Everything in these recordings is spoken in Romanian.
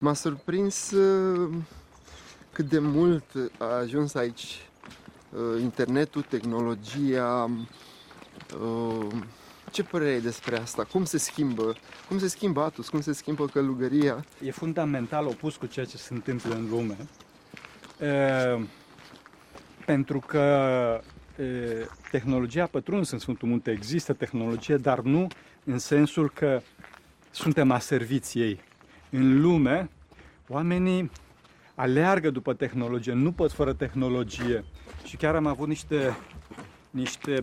M-a surprins uh, cât de mult a ajuns aici uh, internetul, tehnologia. Uh, ce părere ai despre asta? Cum se schimbă? Cum se schimbă Atus? Cum se schimbă călugăria? E fundamental opus cu ceea ce se întâmplă în lume. E, pentru că e, tehnologia a pătruns în Sfântul Munte. Există tehnologie, dar nu în sensul că suntem aserviți ei. În lume, oamenii aleargă după tehnologie, nu pot fără tehnologie. Și chiar am avut niște, niște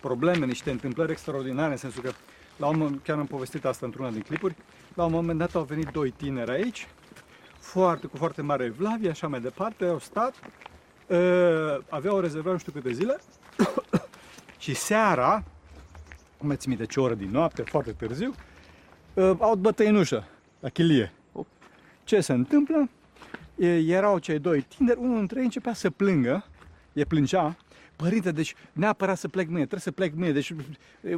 probleme, niște întâmplări extraordinare, în sensul că, la un moment, chiar am povestit asta într-una din clipuri, la un moment dat au venit doi tineri aici, foarte, cu foarte mare evlavie, așa mai departe, au stat, uh, aveau rezervat nu știu câte zile și seara, nu mai țin de ce oră din noapte, foarte târziu, uh, au bătăi în ușă, la chilie. Ce se întâmplă? E, erau cei doi tineri, unul dintre ei începea să plângă, e plângea, părinte, deci neapărat să plec mâine, trebuie să plec mâine, deci e,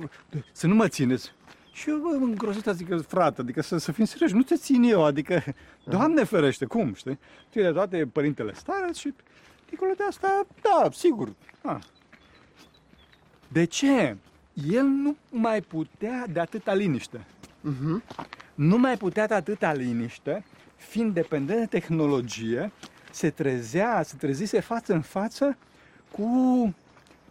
să nu mă țineți. Și eu, bă, îngrosit, adică, frate, adică să, să fim serioși, nu te țin eu, adică, Doamne ferește, cum, știi? Tu de toate părintele stare și, dincolo de asta, da, sigur. A. De ce? El nu mai putea de atâta liniște. Uh-huh. Nu mai putea de atâta liniște, fiind dependent de tehnologie, se trezea, se trezise față în față cu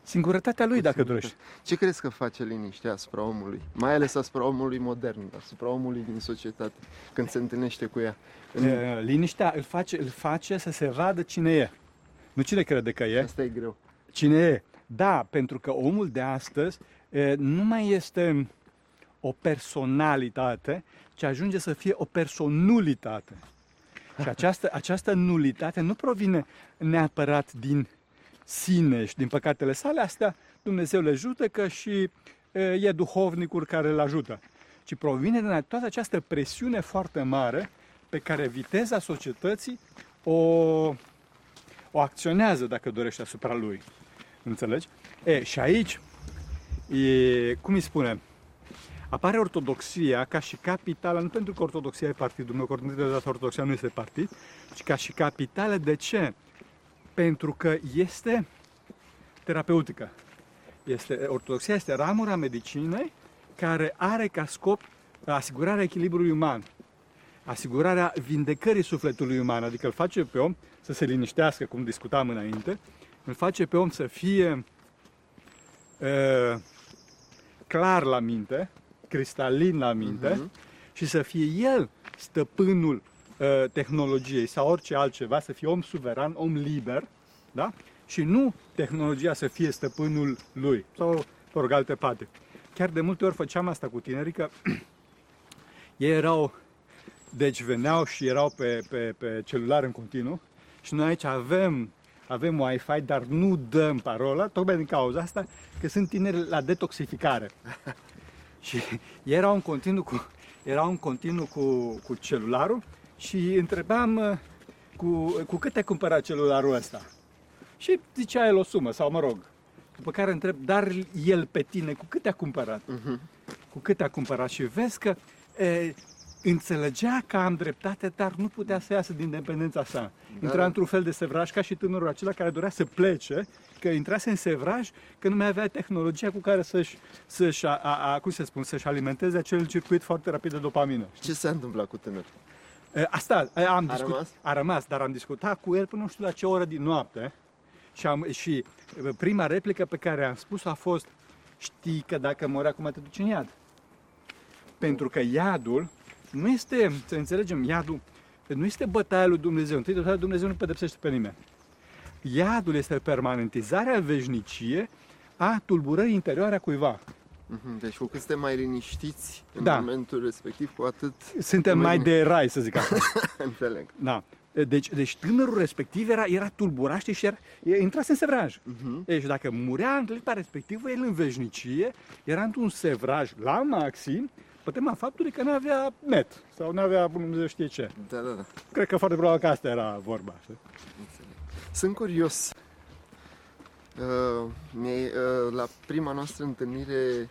singurătatea lui, dacă dorești. Ce crezi că face liniștea asupra omului? Mai ales asupra omului modern, asupra omului din societate, când se întâlnește cu ea. În... E, Liniștea îl face, îl face să se vadă cine e. Nu cine crede că e, Asta e greu. cine e. Da, pentru că omul de astăzi e, nu mai este o personalitate, ci ajunge să fie o personulitate. Și această, această nulitate nu provine neapărat din sine și din păcatele sale, astea Dumnezeu le judecă și e, e duhovnicul care îl ajută. Ci provine din toată această presiune foarte mare pe care viteza societății o, o acționează, dacă dorește, asupra lui. Înțelegi? E, și aici, e, cum îi spune, apare ortodoxia ca și capitală, nu pentru că ortodoxia e partidul meu, că de dată ortodoxia nu este partid, ci ca și capitală. De ce? Pentru că este terapeutică. Este, ortodoxia este ramura medicinei care are ca scop asigurarea echilibrului uman, asigurarea vindecării sufletului uman, adică îl face pe om să se liniștească, cum discutam înainte, îl face pe om să fie uh, clar la minte, cristalin la minte Mhm. și să fie el stăpânul uh, tehnologiei sau orice altceva, să fie om suveran, om liber, da? Și nu tehnologia să fie stăpânul lui sau, pe rog, alte parte. Chiar de multe ori făceam asta cu tinerii, că ei erau, deci veneau și erau pe, pe, pe celular în continuu și noi aici avem, avem Wi-Fi, dar nu dăm parola, tocmai din cauza asta că sunt tineri la detoxificare. și erau în continuu cu, erau în continuu cu, cu celularul și întrebam uh, cu, cu cât ai cumpărat celularul ăsta? Și zicea el o sumă, sau mă rog. După care întreb, dar el pe tine, cu cât a cumpărat? Mhm. Cu cât a cumpărat? Și vezi că e, înțelegea că am dreptate, dar nu putea să iasă din dependența sa. Intra da. într-un fel de sevraj ca și tânărul acela care dorea să plece, că intrase în sevraj, că nu mai avea tehnologia cu care să-și, să-și a, a, a, cum se spun, să-și alimenteze acel circuit foarte rapid de dopamină. Ce s-a întâmplat cu tânăr? E, Asta e, am A discut- rămas? a rămas, dar am discutat cu el până nu știu la ce oră din noapte și, am, și e, prima replică pe care am spus-o a fost știi că dacă mori acum te duci în iad. Pentru că iadul nu este, să înțelegem, iadul nu este bătaia lui Dumnezeu. Întâi de toate Dumnezeu nu pedepsește pe nimeni. Iadul este permanentizarea în veșnicie a tulburării interioare a cuiva. Mhm. Deci cu cât suntem mai liniștiți în Da. momentul respectiv, cu atât Suntem mai de rai, să zic așa. înțeleg. Da. Deci, deci tânărul respectiv era, era tulburat știi, și era, e- intrase în sevraj. Mhm. Deci dacă murea în clipa respectivă, el în veșnicie era într-un sevraj la maxim, pe tema faptului că nu avea net sau nu avea Dumnezeu știe ce. Da, da, da. Cred că foarte probabil că asta era vorba. Știi? Sunt curios. Uh, mi-ai, uh, la prima noastră întâlnire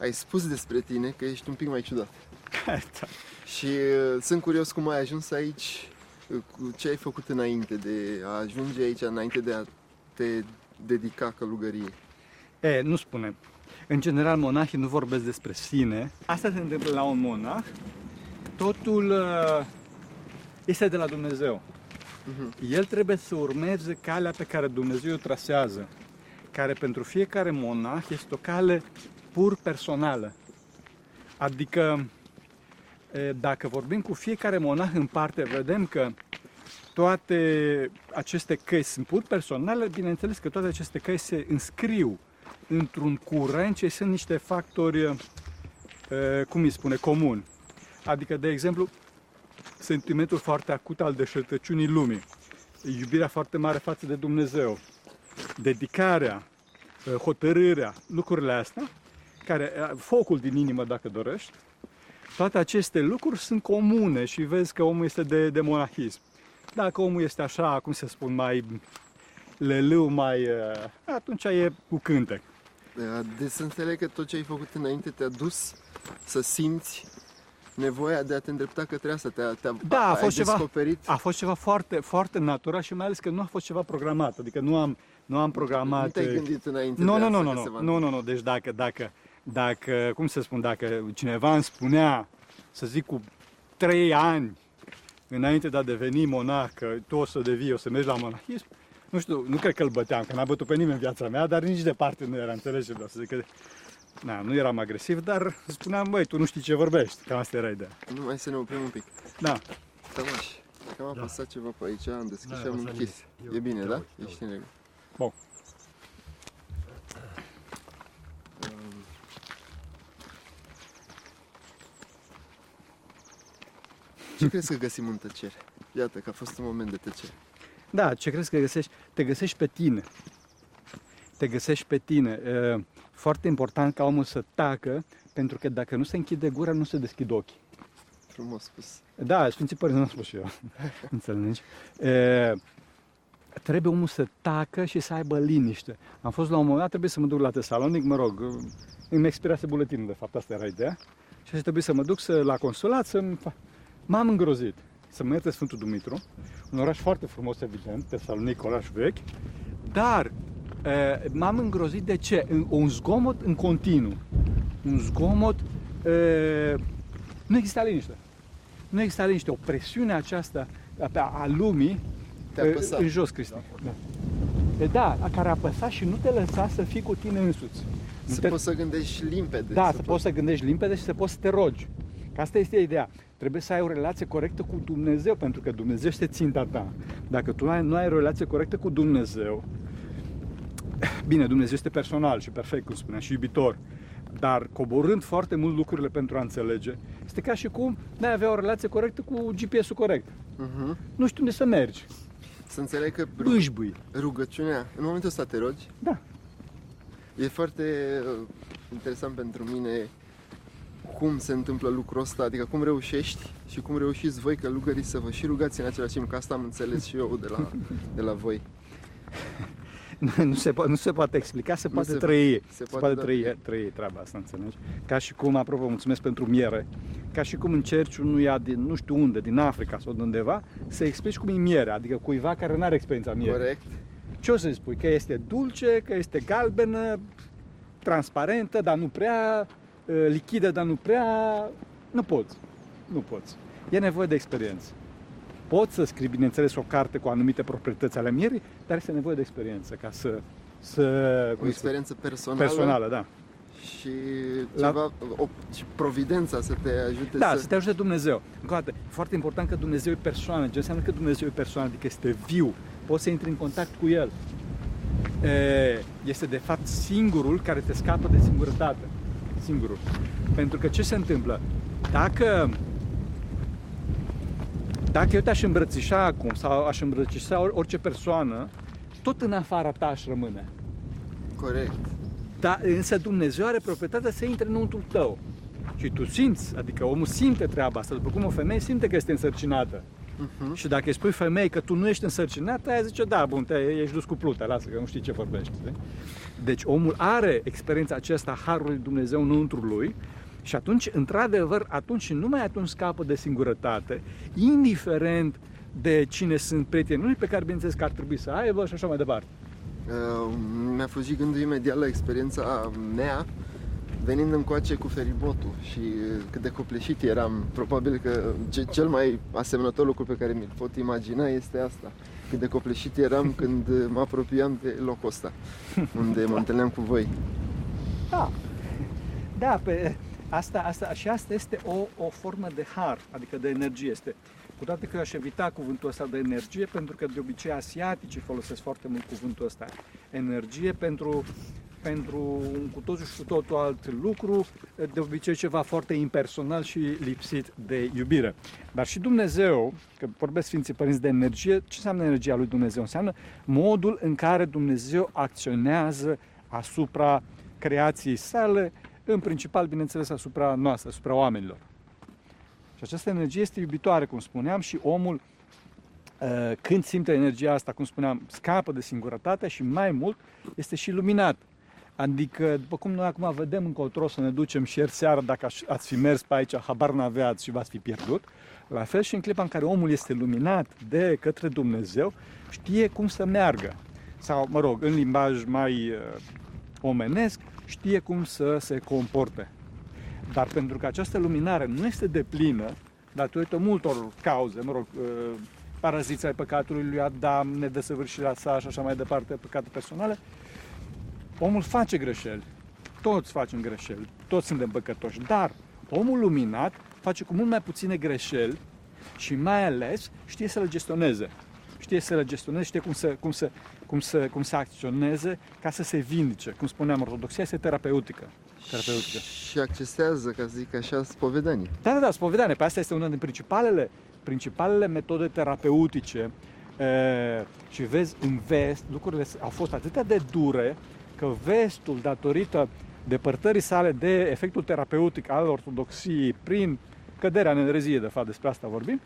ai spus despre tine că ești un pic mai ciudat. Da. Și uh, sunt curios cum ai ajuns aici, uh, cu ce ai făcut înainte de a ajunge aici, înainte de a te dedica călugăriei. E, nu spune. În general, monahii nu vorbesc despre sine. Asta se întâmplă la un monah. Totul uh, este de la Dumnezeu. Mhm. El trebuie să urmeze calea pe care Dumnezeu o trasează, care pentru fiecare monah este o cale pur personală. Adică, e, dacă vorbim cu fiecare monah în parte, vedem că toate aceste căi sunt pur personale, bineînțeles că toate aceste căi se înscriu într-un curent ce sunt niște factori, e, cum îi spune, comuni. Adică, de exemplu, sentimentul foarte acut al deșertăciunii lumii, iubirea foarte mare față de Dumnezeu, dedicarea, eh, hotărârea, lucrurile astea, care, eh, focul din inimă dacă dorești, toate aceste lucruri sunt comune și vezi că omul este de, de monahism. Dacă omul este așa, cum se spun, mai lelâu, mai... eh, atunci e cu cântec. Uh, Deci să înțeleg că tot ce ai făcut înainte te-a dus să simți nevoia de a te îndrepta către asta. Te-a, te-a, Da, a ai fost ceva- descoperit. A fost ceva foarte, foarte natural și mai ales că nu a fost ceva programat. Adică nu am, nu am programat... Nu te-ai eh, gândit înainte Nu, de nu, asta nu, nu, că se nu, va nu, nu, nu, deci dacă, dacă, dacă, cum să spun, dacă cineva îmi spunea, să zic cu trei ani înainte de a deveni monah, că tu o să devii, o să mergi la monahism, nu știu, nu cred că îl băteam, că n-a bătut pe nimeni în viața mea, dar nici departe nu era, înțelegi? Vreau să zic că, na, nu eram agresiv, dar spuneam, băi, tu nu știi ce vorbești, cam asta era ideea. Nu mai să ne oprim un pic. Da, Tămaș, că am Da. apăsat ceva pe aici, am deschis Da, și am o să închis. vezi. Eu- E bine, ia da? uite, ia Ești în regulă. Bun. Um, Ce crezi că găsim în tăcere? Iată că a fost un moment de tăcere. Da, ce crezi că găsești? Te găsești pe tine. Te găsești pe tine. E, Foarte important ca omul să tacă, pentru că dacă nu se închide gura, nu se deschid ochii. Frumos spus. Da, Sfinții Părinți n-am spus și eu. Înțelegi? E, trebuie omul să tacă și să aibă liniște. Am fost la un moment dat, trebuie să mă duc la Tesalonic, mă rog, îmi expirase buletinul, de fapt, asta era ideea. Și așa trebuie să mă duc să, la consulat să fa... M-am îngrozit să mă ierte Sfântul Dumitru, un oraș foarte frumos, evident, Tesalonic, oraș vechi, dar e, m-am îngrozit de ce? În- Un zgomot în continuu. Un zgomot... E, nu exista liniște. Nu exista liniște. O presiune aceasta a, a lumii Te-a e, apăsat. în jos, Cristi. Da. E, da, care a apăsat și nu te lăsa să fii cu tine însuți. Nu Să te- poți să gândești limpede. da, să poți să gândești limpede și să poți să te rogi. Că asta este ideea. Trebuie să ai o relație corectă cu Dumnezeu, pentru că Dumnezeu este ținta ta. Dacă tu nu ai, nu ai o relație corectă cu Dumnezeu, bine, Dumnezeu este personal și perfect, cum spuneam, și iubitor, dar coborând foarte mult lucrurile pentru a înțelege, este ca și cum n-ai avea o relație corectă cu GPS-ul corect. Mhm. Nu știu unde să mergi. Să înțeleg că rug- Bâșbâi. rugăciunea, în momentul ăsta te rogi, Da. e foarte uh, interesant pentru mine cum se întâmplă lucrul ăsta, adică cum reușești și cum reușiți voi călugării să vă și rugați în același timp, că asta am înțeles și eu de la, de la voi. nu, se, po- nu se poate explica, se Nu poate se- trăi. se Se poate, poate da. trăi, trăi treaba asta, înțelegi? Ca și cum, apropo, mulțumesc pentru miere, ca și cum încerci unuia din nu știu unde, din Africa sau de undeva, să explici cum e mierea, adică cuiva care nu are experiența mierii. Corect? Ce o să spui? Că este dulce, că este galbenă, transparentă, dar nu prea, eh, lichidă, dar nu prea... Nu poți. Nu poți. E nevoie de experiență. Poți să scrii, bineînțeles, o carte cu anumite proprietăți ale mierii, dar este nevoie de experiență ca să... să O cum îi spun? experiență personală, personală, da. și La- ceva, o, și providența să te ajute Da, să... să te ajute Dumnezeu. Încă o dată, foarte important că Dumnezeu e persoană. Ce înseamnă că Dumnezeu e persoană? Adică este viu. Poți să intri în contact cu El. E, Este de fapt singurul care te scapă de singurătate. Singurul. Pentru că ce se întâmplă? Dacă dacă eu te-aș îmbrățișa acum sau aș îmbrățișa or- orice persoană, tot în afara ta aș rămâne. Corect. Dar însă Dumnezeu are proprietatea să intre înăuntru tău. Și tu simți, adică omul simte treaba asta, după cum o femeie simte că este însărcinată. Mhm. Și dacă îi spui femeii că tu nu ești însărcinată, aia zice, da, bun, te, ești dus cu plută, lasă că nu știi ce vorbești. știi? Deci omul are experiența aceasta a Harului Dumnezeu înăuntru lui Și atunci, într-adevăr, atunci și numai atunci scapă de singurătate, indiferent de cine sunt prietenii pe care, bineînțeles, că ar trebui să aibă și așa mai departe. Uh, mi-a fost gândul imediat la experiența mea venind încoace cu feribotul și uh, cât de copleșit eram. Probabil că cel mai asemănător lucru pe care mi-l pot imagina este asta. Cât de copleșit eram când uh, mă apropiam de locul ăsta, unde mă întâlneam cu voi. Da, da, pe asta, asta, și asta este o, o formă de har, adică de energie. Este cu toate că aș evita cuvântul ăsta de energie, pentru că de obicei asiaticii folosesc foarte mult cuvântul ăsta. Energie pentru, pentru un cu totul și cu totul alt lucru, de obicei ceva foarte impersonal și lipsit de iubire. Dar și Dumnezeu, că vorbesc Sfinții Părinți de energie, ce înseamnă energia lui Dumnezeu? Înseamnă modul în care Dumnezeu acționează asupra creației sale, în principal, bineînțeles, asupra noastră, asupra oamenilor. Și această energie este iubitoare, cum spuneam, și omul, uh, când simte energia asta, cum spuneam, scapă de singurătate și mai mult este și luminat. Adică, după cum noi acum vedem încotro să ne ducem și ieri seara, dacă ați fi mers pe aici, habar n-aveați și v-ați fi pierdut, la fel și în clipa în care omul este luminat de către Dumnezeu, știe cum să meargă. Sau, mă rog, în limbaj mai uh, omenesc, știe cum să se comporte. Dar pentru că această luminare nu este deplină, datorită multor cauze, mă rog, uh, paraziția păcatului lui Adam, nedesăvârșirea sa și așa mai departe, păcate personale, omul face greșeli. Toți facem greșeli, toți suntem păcătoși, dar omul luminat face cu mult mai puține greșeli și mai ales știe să le gestioneze. Știe să le gestioneze, știe cum să, cum să, cum să, cum să acționeze ca să se vindice. Cum spuneam, ortodoxia este terapeutică terapeutică. Și accesează, ca să zic așa, spovedanie. Da, da, da, spovedanie. Pe asta este una din principalele, principalele metode terapeutice. E, și vezi, în vest, lucrurile au fost atât de dure că vestul, datorită depărtării sale de efectul terapeutic al ortodoxiei prin căderea în erezie, de fapt, despre asta vorbim,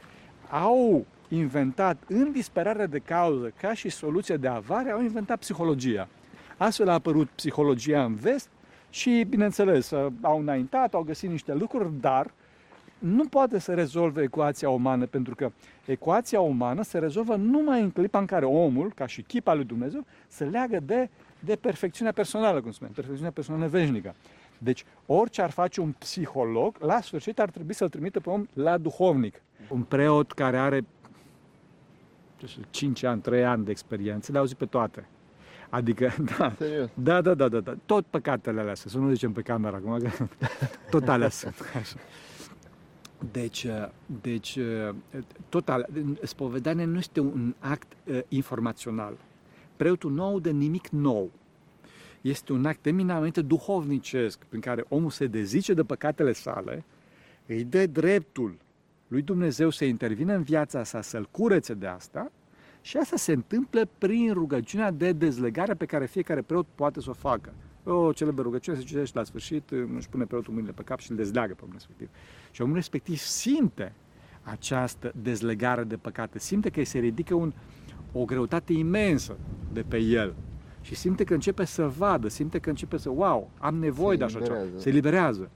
au inventat în disperare de cauză, ca și soluție de avare, au inventat psihologia. Astfel a apărut psihologia în vest, și, bineînțeles, uh, au înaintat, au găsit niște lucruri, dar nu poate să rezolve ecuația umană, pentru că ecuația umană se rezolvă numai în clipa în care omul, ca și chipa lui Dumnezeu, se leagă de, de perfecțiunea personală, cum spunem, perfecțiunea personală veșnică. Deci, orice ar face un psiholog, la sfârșit ar trebui să-l trimită pe om la duhovnic. Un preot care are 5 ani, 3 ani de experiență, le auzi pe toate. Adică, da, da, da, da, da, da, tot păcatele alea să nu zicem pe camera acum, că tot alea sunt. Așa. Deci, deci total, spovedania nu este un act uh, informațional. Preotul nu aude nimic nou. Este un act eminamente duhovnicesc, prin care omul se dezice de păcatele sale, îi dă dreptul lui Dumnezeu să intervină în viața sa, să-l curețe de asta și asta se întâmplă prin rugăciunea de dezlegare pe care fiecare preot poate să o facă. O celebră rugăciune se citește la sfârșit, își pune preotul mâinile pe cap și îl dezleagă pe omul respectiv. Și omul respectiv simte această dezlegare de păcate, simte că îi se ridică un, o greutate imensă de pe el și simte că începe să vadă, simte că începe să, wow, am nevoie se de așa ceva, se eliberează.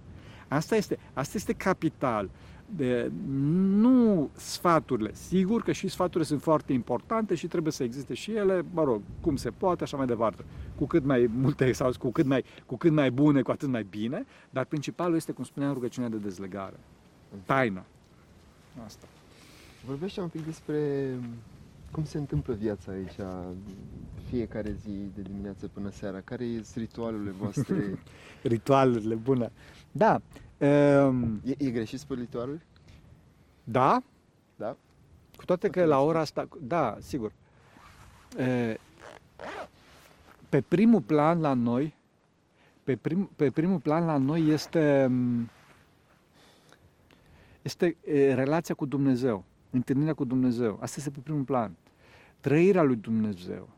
Asta este, asta este capital de, nu sfaturile. Sigur că și sfaturile sunt foarte importante și trebuie să existe și ele, mă rog, cum se poate, așa mai departe. Cu cât mai multe sau cu cât mai, cu cât mai bune, cu atât mai bine, dar principalul este, cum spuneam, rugăciunea de dezlegare. Taină. Asta. Vorbește un pic despre cum se întâmplă viața aici, fiecare zi, de dimineață până seara? Care sunt ritualurile voastre? ritualurile, bună. Da, Um, e, e greșit spiritualul? Da. Da? Cu toate că la ora asta, da, sigur. E, pe primul plan la noi, pe, prim, pe primul plan la noi este, este e, relația cu Dumnezeu, întâlnirea cu Dumnezeu. Asta este pe primul plan. Trăirea lui Dumnezeu.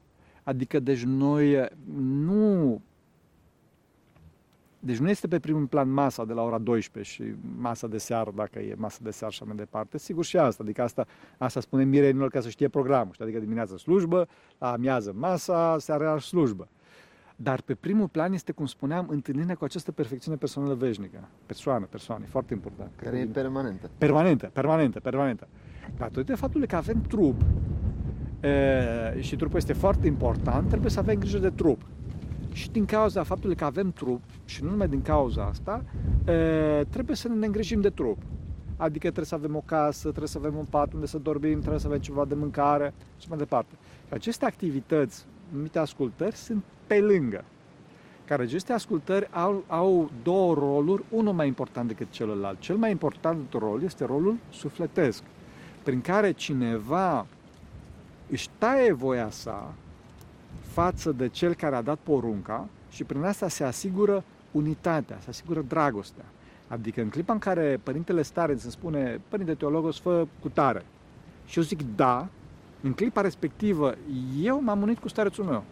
Adică, deci noi nu deci nu este pe primul plan masa de la ora 12 și masa de seară, dacă e masa de seară și așa mai departe. Sigur și asta, adică asta, asta spune mirenilor ca să știe programul. Știi? Adică dimineața slujbă, la amiază masa, seara slujbă. Dar pe primul plan este, cum spuneam, întâlnirea cu această perfecțiune personală veșnică. Persoană, persoane, foarte important. Care e permanentă. Permanentă, permanentă, permanentă. Datorită faptului că avem trup e, și trupul este foarte important, trebuie să avem grijă de trup. Și din cauza faptului că avem trup, și nu numai din cauza asta, e, trebuie să ne îngrijim de trup. Adică trebuie să avem o casă, trebuie să avem un pat unde să dormim, trebuie să avem ceva de mâncare și mai departe. Și aceste activități, numite ascultări, sunt pe lângă. Care aceste ascultări au, au două roluri, unul mai important decât celălalt. Cel mai important rol este rolul sufletesc, prin care cineva își taie voia sa față de cel care a dat porunca și prin asta se asigură unitatea, se asigură dragostea. Adică în clipa în care Părintele Stare îmi spune, Părinte Teologos, fă cu tare. Și eu zic da, în clipa respectivă, eu m-am unit cu starețul meu.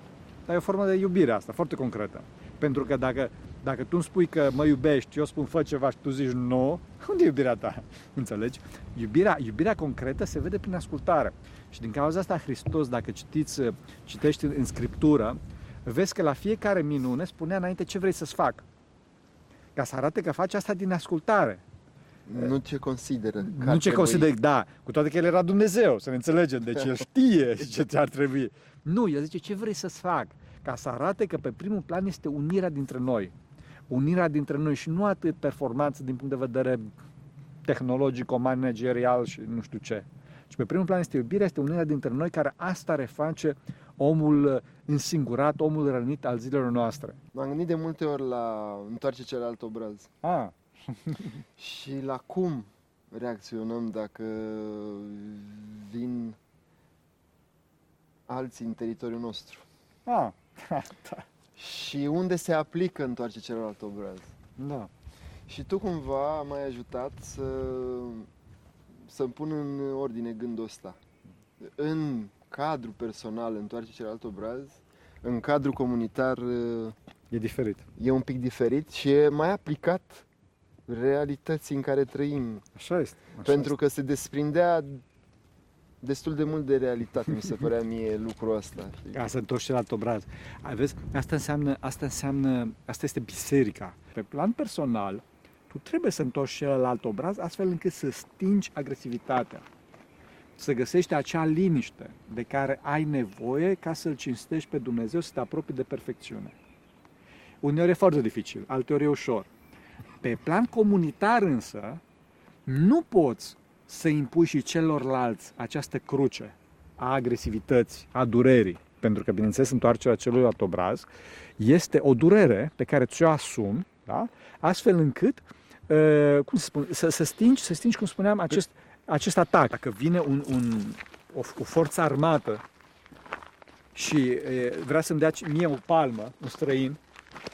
Dar e o formă de iubire asta, foarte concretă. Pentru că dacă, dacă tu îmi spui că mă iubești, eu spun fă ceva și tu zici nu, unde e iubirea ta? Înțelegi? Iubirea, iubirea concretă se vede prin ascultare. Și din cauza asta Hristos, dacă citiți, citești în, în Scriptură, vezi că la fiecare minune spunea înainte ce vrei să-ți fac. Ca să arate că face asta din ascultare. Nu ce consideră. Nu ce consideră, da. Cu toate că El era Dumnezeu, să ne înțelegem. Deci El știe ce ți-ar trebui. Nu, El zice ce vrei să-ți fac. Ca să arate că pe primul plan este unirea dintre noi. Unirea dintre noi și nu atât performanță din punct de vedere tehnologic, managerial și nu știu ce. Și pe primul plan este iubirea, este unirea dintre noi care asta reface omul însingurat, omul rănit al zilelor noastre. M-am gândit de multe ori la întoarce celălalt obraz. Ah. și la cum reacționăm dacă vin alții în teritoriul nostru. Ah. da. Și unde se aplică întoarce celălalt obraz. Da. Și tu cumva m-ai ajutat să, să-mi pun în ordine gândul ăsta. În cadru personal întoarce celălalt obraz, în cadru comunitar e diferit. E un pic diferit și e mai aplicat realității în care trăim. Așa este. Așa Pentru este. că se desprindea destul de mult de realitate, mi se părea mie lucrul ăsta. Ca să întorci celălalt obraz. Vezi, asta înseamnă, asta înseamnă, asta este biserica. Pe plan personal, tu trebuie să întorci celălalt obraz astfel încât să stingi agresivitatea. Să găsești acea liniște de care ai nevoie ca să-L cinstești pe Dumnezeu, să te apropii de perfecțiune. Uneori e foarte dificil, alteori e ușor. Pe plan comunitar însă, nu poți să impui și celorlalți această cruce a agresivității, a durerii. Pentru că, bineînțeles, întoarcerea celuilalt obraz este o durere pe care ți-o asumi, da? astfel încât uh, cum să, spun, să, să, stingi, să stingi, cum spuneam, acest, acest atac. Dacă vine un, un, o, o forță armată și uh, vrea să-mi dea mie o palmă, un străin,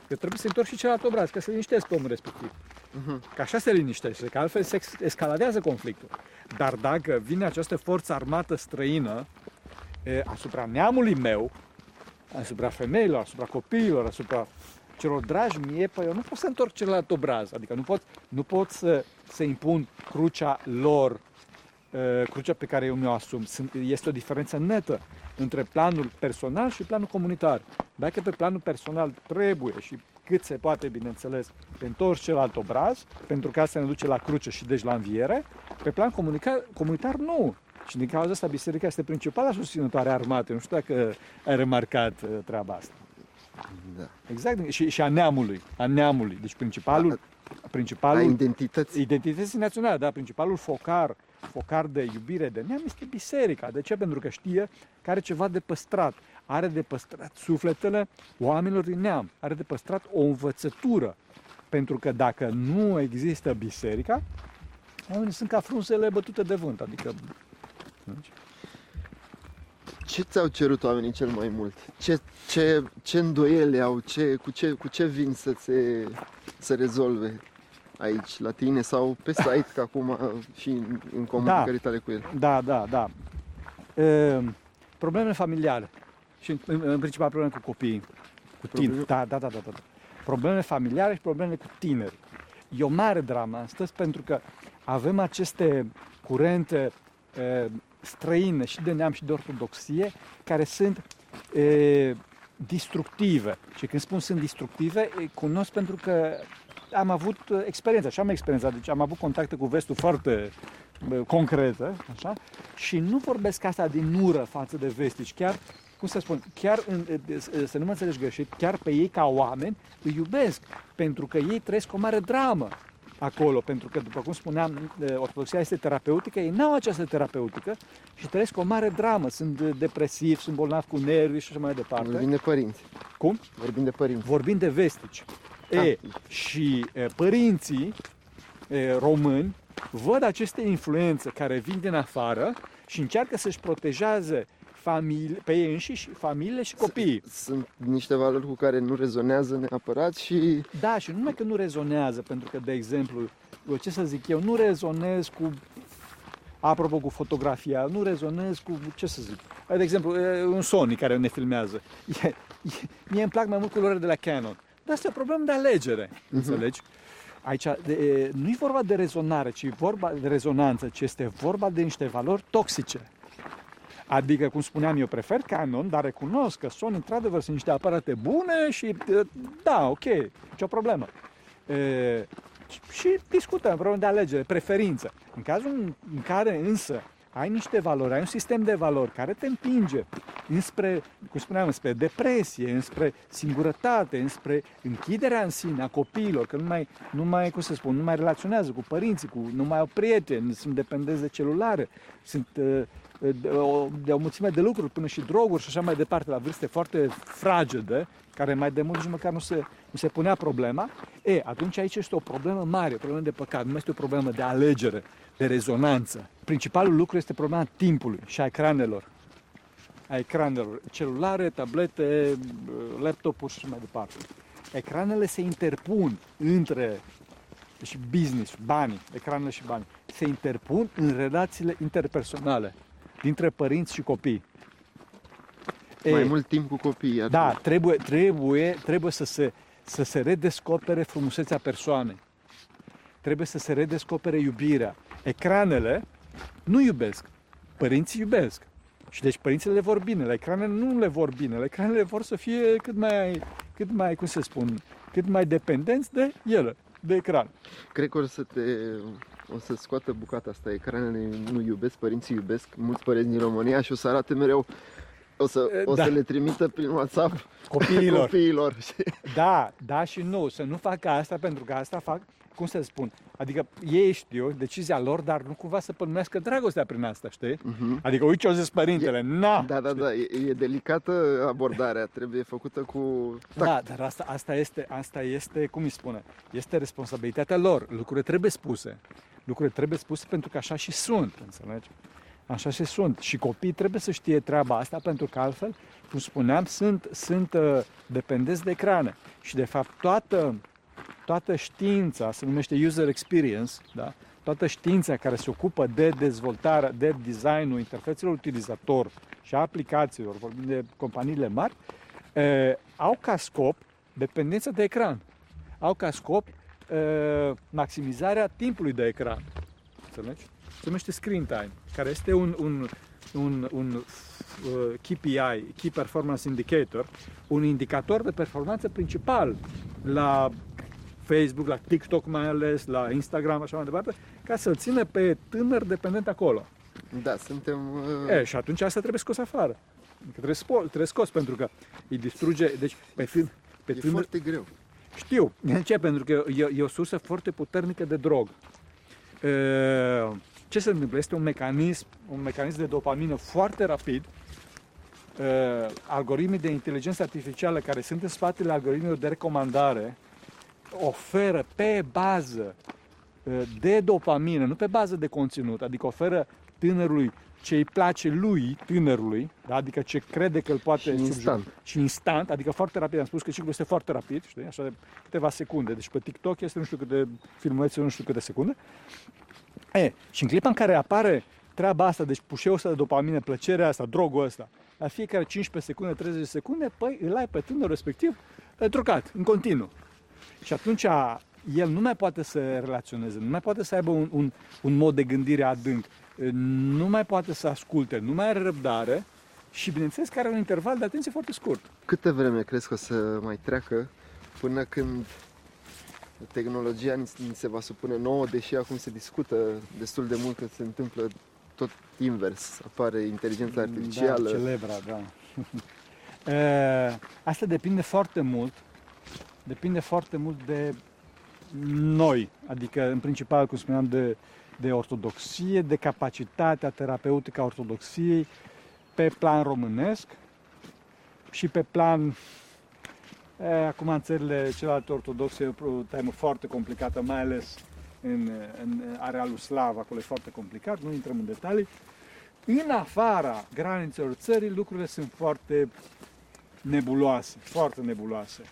eu trebuie să întorc și celălalt obraz, ca să liniștesc pe omul respectiv. Uh-huh. Că așa se liniștește, că altfel se escaladează conflictul. Dar dacă vine această forță armată străină e, asupra neamului meu, asupra femeilor, asupra copiilor, asupra celor dragi mie, păi eu nu pot să întorc celălalt obraz. Adică nu pot, nu pot să, să impun crucea lor, e, crucea pe care eu mi-o asum. Sunt, este o diferență netă între planul personal și planul comunitar. Dacă pe planul personal trebuie și cât se poate, bineînțeles, pe întors celălalt obraz, pentru că asta ne duce la cruce și deci la înviere, pe plan comunicar, comunitar nu. Și din cauza asta biserica este principala susținătoare armată. Nu știu dacă ai remarcat uh, treaba asta. Da. Exact. Și, și a neamului. A neamului. Deci principalul... A, principalul a identității. Identității naționale, da. Principalul focar, focar de iubire de neam este biserica. De ce? Pentru că știe că are ceva de păstrat. Are de păstrat sufletele oamenilor din neam. Are de păstrat o învățătură. Pentru că dacă nu există biserica, oamenii sunt ca frunzele bătute de vânt. Adică ce ți-au cerut oamenii cel mai mult? Ce, ce, ce îndoiele au? Ce, cu, ce, cu ce vin să se să rezolve aici, la tine sau pe site, ca acum și în, în comunicările da. tale cu el? Da, da, da. E, probleme familiale și în, în, în principal probleme cu copiii, cu tineri. Da, da, da, da, da. Probleme familiale și probleme cu tineri. E o mare dramă astăzi pentru că avem aceste curente e, străine și de neam și de ortodoxie care sunt e, destructive. Și când spun sunt destructive, cunosc pentru că am avut experiența, și am experiența, deci am avut contacte cu vestul foarte concretă, așa, și nu vorbesc asta din ură față de vestici, chiar cum să spun, chiar, în, să nu mă înțelegi greșit, chiar pe ei ca oameni îi iubesc, pentru că ei trăiesc o mare dramă acolo, pentru că, după cum spuneam, ortodoxia este terapeutică, ei n-au această terapeutică și trăiesc o mare dramă, sunt depresivi, sunt bolnavi cu nervi și așa mai departe. Vorbim de părinți. Cum? Vorbim de părinți. Vorbim de vestici. Ah. E, și e, părinții e, români văd aceste influențe care vin din afară și încearcă să-și protejeze familie, pe ei înșiși, familiile și copiii. Sunt niște valori cu care nu rezonează neapărat și... Da, și nu numai că nu rezonează, pentru că, de exemplu, ce să zic eu, nu rezonez cu apropo cu fotografia, nu rezonez cu, ce să zic, de exemplu, un Sony care ne filmează. E, e, mie îmi plac mai mult culorile de la Canon. Dar asta e o problemă de alegere, uh-huh. înțelegi? Aici nu e vorba de rezonare, ci vorba de rezonanță, ci este vorba de niște valori toxice. Adică, cum spuneam, eu prefer Canon, dar recunosc că Sony, într-adevăr, sunt niște aparate bune și, da, ok, nicio problemă. E, și discutăm, problemă de alegere, preferință. În cazul în care însă ai niște valori, ai un sistem de valori care te împinge înspre, cum spuneam, înspre depresie, înspre singurătate, înspre închiderea în sine a copiilor, că nu mai, nu mai, cum să spun, nu mai relaționează cu părinții, cu, nu mai au prieteni, sunt dependenți de celulare, sunt uh, de o, de o mulțime de lucruri, până și droguri și așa mai departe, la vârste foarte fragede, care mai de mult nici măcar nu se, nu se punea problema, e, atunci aici este o problemă mare, o problemă de păcat, nu este o problemă de alegere, de rezonanță. Principalul lucru este problema timpului și a ecranelor. A ecranelor, celulare, tablete, laptopuri și așa mai departe. Ecranele se interpun între și business, banii, ecranele și banii, se interpun în relațiile interpersonale dintre părinți și copii. Mai e, mult timp cu copiii. Atunci. Da, trebuie, trebuie, trebuie să, se, să se redescopere frumusețea persoanei. Trebuie să se redescopere iubirea. Ecranele nu iubesc, părinții iubesc. Și deci părinții le vor bine, la ecranele nu le vor bine, la ecranele vor să fie cât mai, cât mai, cum să spun, cât mai dependenți de ele, de ecran. Cred că o să te o să scoată bucata asta, ecranele nu iubesc, părinții iubesc, mulți părinți din România și o să arate mereu o să, o da. să le trimită prin WhatsApp copiilor. copiilor. Da, da și nu, să nu facă asta pentru că asta fac cum să spun, adică ei știu decizia lor, dar nu cumva să pănumească dragostea prin asta, știi? Uh-huh. Adică uite ce au zis părintele, e, na! Da, da, da, e, e delicată abordarea, trebuie făcută cu... Tact. Da, dar asta, asta, este, asta este, cum îi spune, este responsabilitatea lor, lucrurile trebuie spuse. Lucrurile trebuie spuse pentru că așa și sunt, înțelegi? Așa și sunt. Și copiii trebuie să știe treaba asta pentru că altfel, cum spuneam, sunt, sunt uh, dependenți de ecrane. Și de fapt toată toată știința, se numește user experience, da? toată știința care se ocupă de dezvoltarea, de designul interfețelor utilizator și a aplicațiilor, vorbim de companiile mari, e, au ca scop dependența de ecran. Au ca scop e, maximizarea timpului de ecran. Înțelegi? Se numește screen time, care este un, un, un, un uh, KPI, Key Performance Indicator, un indicator de performanță principal la Facebook, la TikTok mai ales, la Instagram, așa mai departe, ca să-l țină pe tânăr dependent acolo. Da, suntem... Uh... E, și atunci asta trebuie scos afară. Trebuie, spo- trebuie scos pentru că îi distruge... Deci, pe film, pe e tânăr... foarte greu. Știu. De ce? Pentru că e, e o sursă foarte puternică de drog. E, ce se întâmplă? Este un mecanism, un mecanism de dopamină foarte rapid, algoritmii de inteligență artificială care sunt în spatele algoritmilor de recomandare oferă pe bază uh, de dopamină, nu pe bază de conținut, adică oferă tânărului ce îi place lui, tânărului, da? adică ce crede că îl poate și instant. și instant, adică foarte rapid. Am spus că ciclul este foarte rapid, știi? așa de câteva secunde. Deci pe TikTok este nu știu câte filmulețe, nu știu câte secunde. E, și în clipa în care apare treaba asta, deci pușeul ăsta de dopamină, plăcerea asta, drogul ăsta, la fiecare 15 secunde, 30 secunde, păi îl ai pe tânărul respectiv trucat, în continuu. Și atunci el nu mai poate să relaționeze, nu mai poate să aibă un, un, un mod de gândire adânc, nu mai poate să asculte, nu mai are răbdare și, bineînțeles, care are un interval de atenție foarte scurt. Câte vreme crezi că o să mai treacă până când tehnologia ni ni se va supune nouă, deși acum se discută destul de mult că se întâmplă tot invers. Apare inteligența artificială. Da, celebra, da. E, Asta depinde foarte mult, depinde foarte mult de noi, adică în principal, cum spuneam, de, de ortodoxie, de capacitatea terapeutică a ortodoxiei pe plan românesc și pe plan E, acum în țările celelalte ortodoxe e o temă foarte complicată, mai ales în, în arealul slav, acolo e foarte complicat, nu intrăm în detalii. În afara granițelor țării lucrurile sunt foarte nebuloase, foarte nebuloase.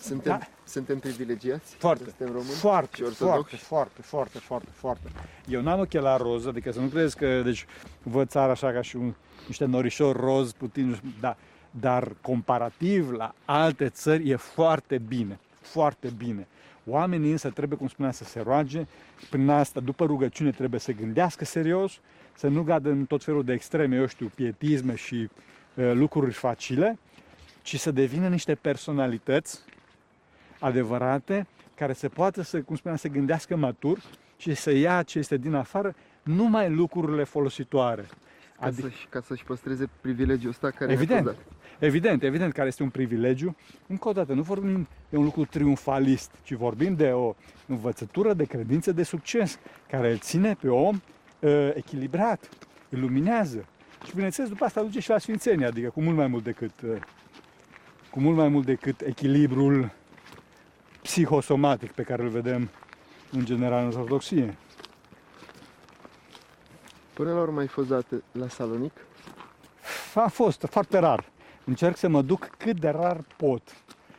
Suntem, Da. suntem privilegiați? Foarte, Suntem români? Foarte, și ortodoxi? foarte, foarte, foarte, foarte, foarte. Eu n-am ochelar roz, adică să nu crezi că deci, văd țara așa ca și un, niște norișori roz putin, da, dar comparativ la alte țări e foarte bine, foarte bine. Oamenii însă trebuie, cum spuneam, să se roage, prin asta, după rugăciune, trebuie să gândească serios, să nu gadă în tot felul de extreme, eu știu, pietisme și uh, lucruri facile, ci să devină niște personalități adevărate, care se poată să, cum spuneam, să gândească matur și să ia ce este din afară, numai lucrurile folositoare. Ca, Adică, să-și, ca să-și păstreze privilegiul ăsta care Evident. ne-a fost dat. Evident, evident, care este un privilegiu. Încă o dată, nu vorbim de un lucru triumfalist, ci vorbim de o învățătură de credință de succes, care îl ține pe om uh, echilibrat, îl luminează. Și bineînțeles, după asta duce și la sfințenie, adică cu mult mai mult decât, uh, cu mult mai mult decât echilibrul psihosomatic pe care îl vedem în general în ortodoxie. Până la urmă ai fost dat la Salonic? A fost foarte rar. Încerc să mă duc cât de rar pot.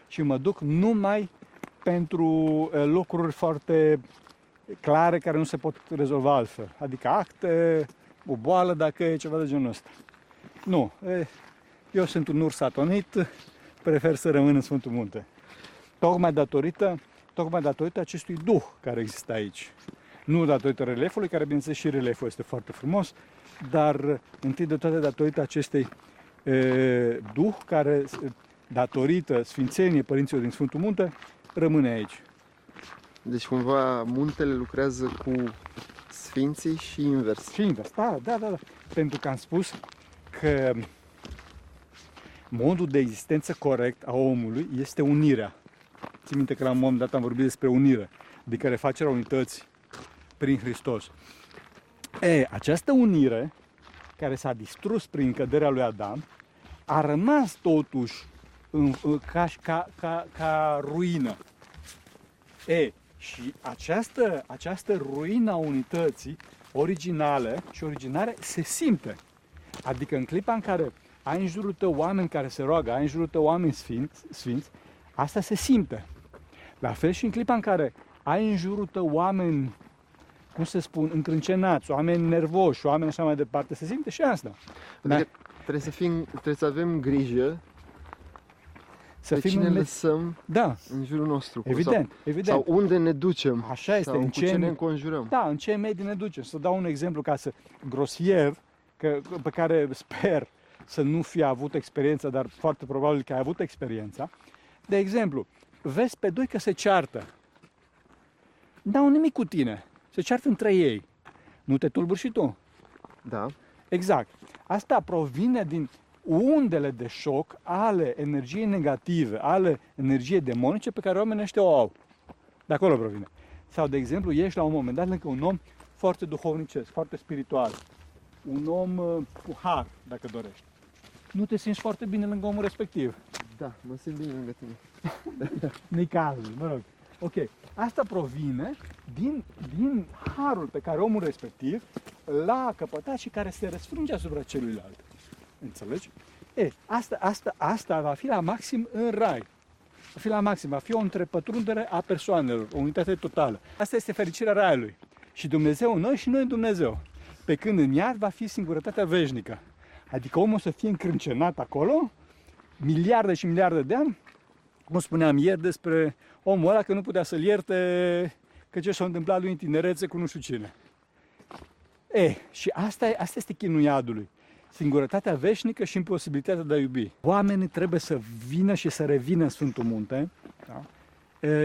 Și mă duc numai pentru eh, lucruri foarte clare care nu se pot rezolva altfel. Adică acte, o boală dacă e ceva de genul ăsta. Nu. eh, Eu sunt un urs atonit, prefer să rămân în Sfântul Munte. Tocmai datorită, tocmai datorită acestui duh care există aici. Nu datorită reliefului, care bineînțeles și relieful este foarte frumos, dar întâi de toate datorită acestei e, duh care, datorită sfințeniei părinților din Sfântul Munte, rămâne aici. Deci cumva muntele lucrează cu sfinții și invers. Și invers, da, da, da, da. Pentru că am spus că modul de existență corect a omului este unirea. Țin minte că la un moment dat am vorbit despre unire, adică refacerea unității prin Hristos. E, această unire, care s-a distrus prin căderea lui Adam, a rămas totuși în, în, ca, ca, ca, ca ruină. E, și această, această ruină a unității originale și originare se simte. Adică în clipa în care ai în jurul tău oameni care se roagă, ai în jurul tău oameni sfinți, sfinți asta se simte. La fel și în clipa în care ai în jurul tău oameni, cum se spun, încrâncenați, oameni nervoși, oameni așa mai departe, se simte și asta. Da. Adică trebuie să, fim, trebuie să avem grijă Să de fim cine în... lăsăm Da, în jurul nostru. cu- evident, Sau, evident. sau unde ne ducem. Așa este, sau în cu ce ce ne ne- înconjurăm. Da, în ce medii ne ducem. Să dau un exemplu ca să grosier, că, pe care sper să nu fi avut experiența, dar foarte probabil că ai avut experiența. De exemplu, vezi pe doi că se ceartă. N-au nimic cu tine. Se ceartă între ei. Nu te tulburi și tu. Da. Exact. Asta provine din undele de șoc ale energiei negative, ale energiei demonice pe care oamenii ăștia o au. De acolo provine. Sau, de exemplu, ești la un moment dat lângă un om foarte duhovnicesc, foarte spiritual. Un om uh, cu har, dacă dorești. Nu te simți foarte bine lângă omul respectiv. Da, mă simt bine lângă tine. Nu-i cazul, mă rog. Ok. Asta provine din, din harul pe care omul respectiv l-a căpătat și care se răsfrânge asupra celuilalt. Înțelegi? E, asta, asta, asta va fi la maxim în rai. Va fi la maxim, va fi o întrepătrundere a persoanelor, o unitate totală. Asta este fericirea raiului. Și Dumnezeu în noi și noi în Dumnezeu. Pe când în iad va fi singurătatea veșnică. Adică omul să fie încrâncenat acolo, miliarde și miliarde de ani, cum spuneam ieri despre omul ăla că nu putea să-l ierte că ce s-a întâmplat lui în tinerețe cu nu știu cine. E, și asta, e- asta este chinul iadului. singurătatea veșnică și imposibilitatea de a iubi. Oamenii trebuie să vină și să revină în Sfântul Munte. Da?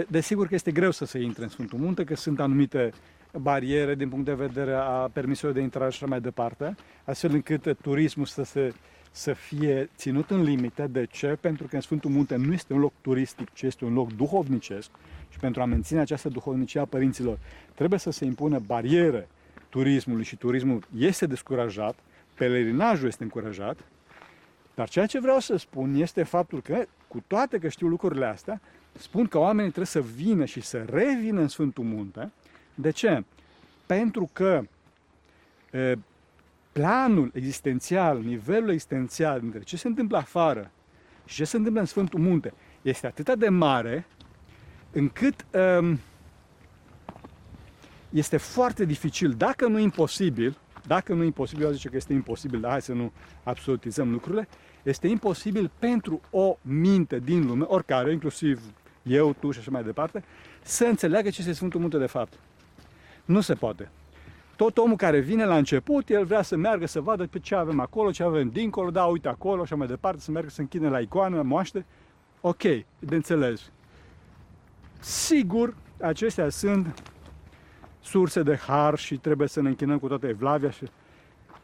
Desigur că este greu să se intre în Sfântul Munte, că sunt anumite bariere din punct de vedere a permisului de intrare și așa mai departe, astfel încât turismul să, se, să fie ținut în limite. De ce? Pentru că în Sfântul Munte nu este un loc turistic, ci este un loc duhovnicesc și pentru a menține această duhovnicie a părinților trebuie să se impună bariere turismului și turismul este descurajat, pelerinajul este încurajat, dar ceea ce vreau să spun este faptul că, cu toate că știu lucrurile astea, spun că oamenii trebuie să vină și să revină în Sfântul Munte. De ce? Pentru că e, planul existențial, nivelul existențial dintre ce se întâmplă afară și ce se întâmplă în Sfântul Munte este atât de mare încât um, este foarte dificil, dacă nu imposibil, dacă nu imposibil, eu zice că este imposibil, dar hai să nu absolutizăm lucrurile, este imposibil pentru o minte din lume, oricare, inclusiv eu, tu și așa mai departe, să înțeleagă ce este Sfântul Munte de fapt. Nu se poate. Tot omul care vine la început, el vrea să meargă să vadă pe ce avem acolo, ce avem dincolo, da, uite acolo și mai departe, să meargă să închine la icoană, la moaște. Ok, de înțeles. Sigur, acestea sunt surse de har și trebuie să ne închinăm cu toată evlavia și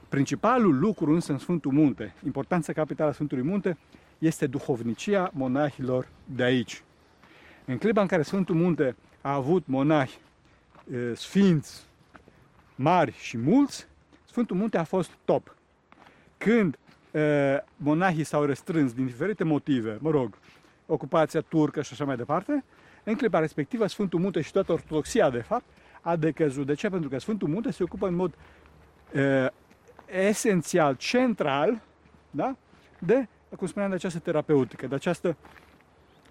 Principalul lucru însă în Sfântul Munte, importanța capitală a Sfântului Munte, este duhovnicia monahilor de aici. În clipa în care Sfântul Munte a avut monahi sfinți, mari și mulți, Sfântul Munte a fost top. Când monahii s-au restrâns din diferite motive, mă rog, ocupația turcă și așa mai departe, în clipa respectivă Sfântul Munte și toată ortodoxia, de fapt, a decăzut. De ce? Pentru că Sfântul Munte se ocupă în mod uh, esențial, central, da? de, cum spuneam, de această terapeutică, de această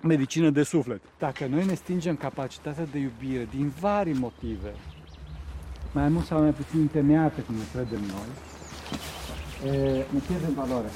medicină de suflet. Dacă noi ne stingem capacitatea de iubire din vari motive, mai mult sau mai puțin întemeiate, cum ne credem noi, e, ne pierdem valoare.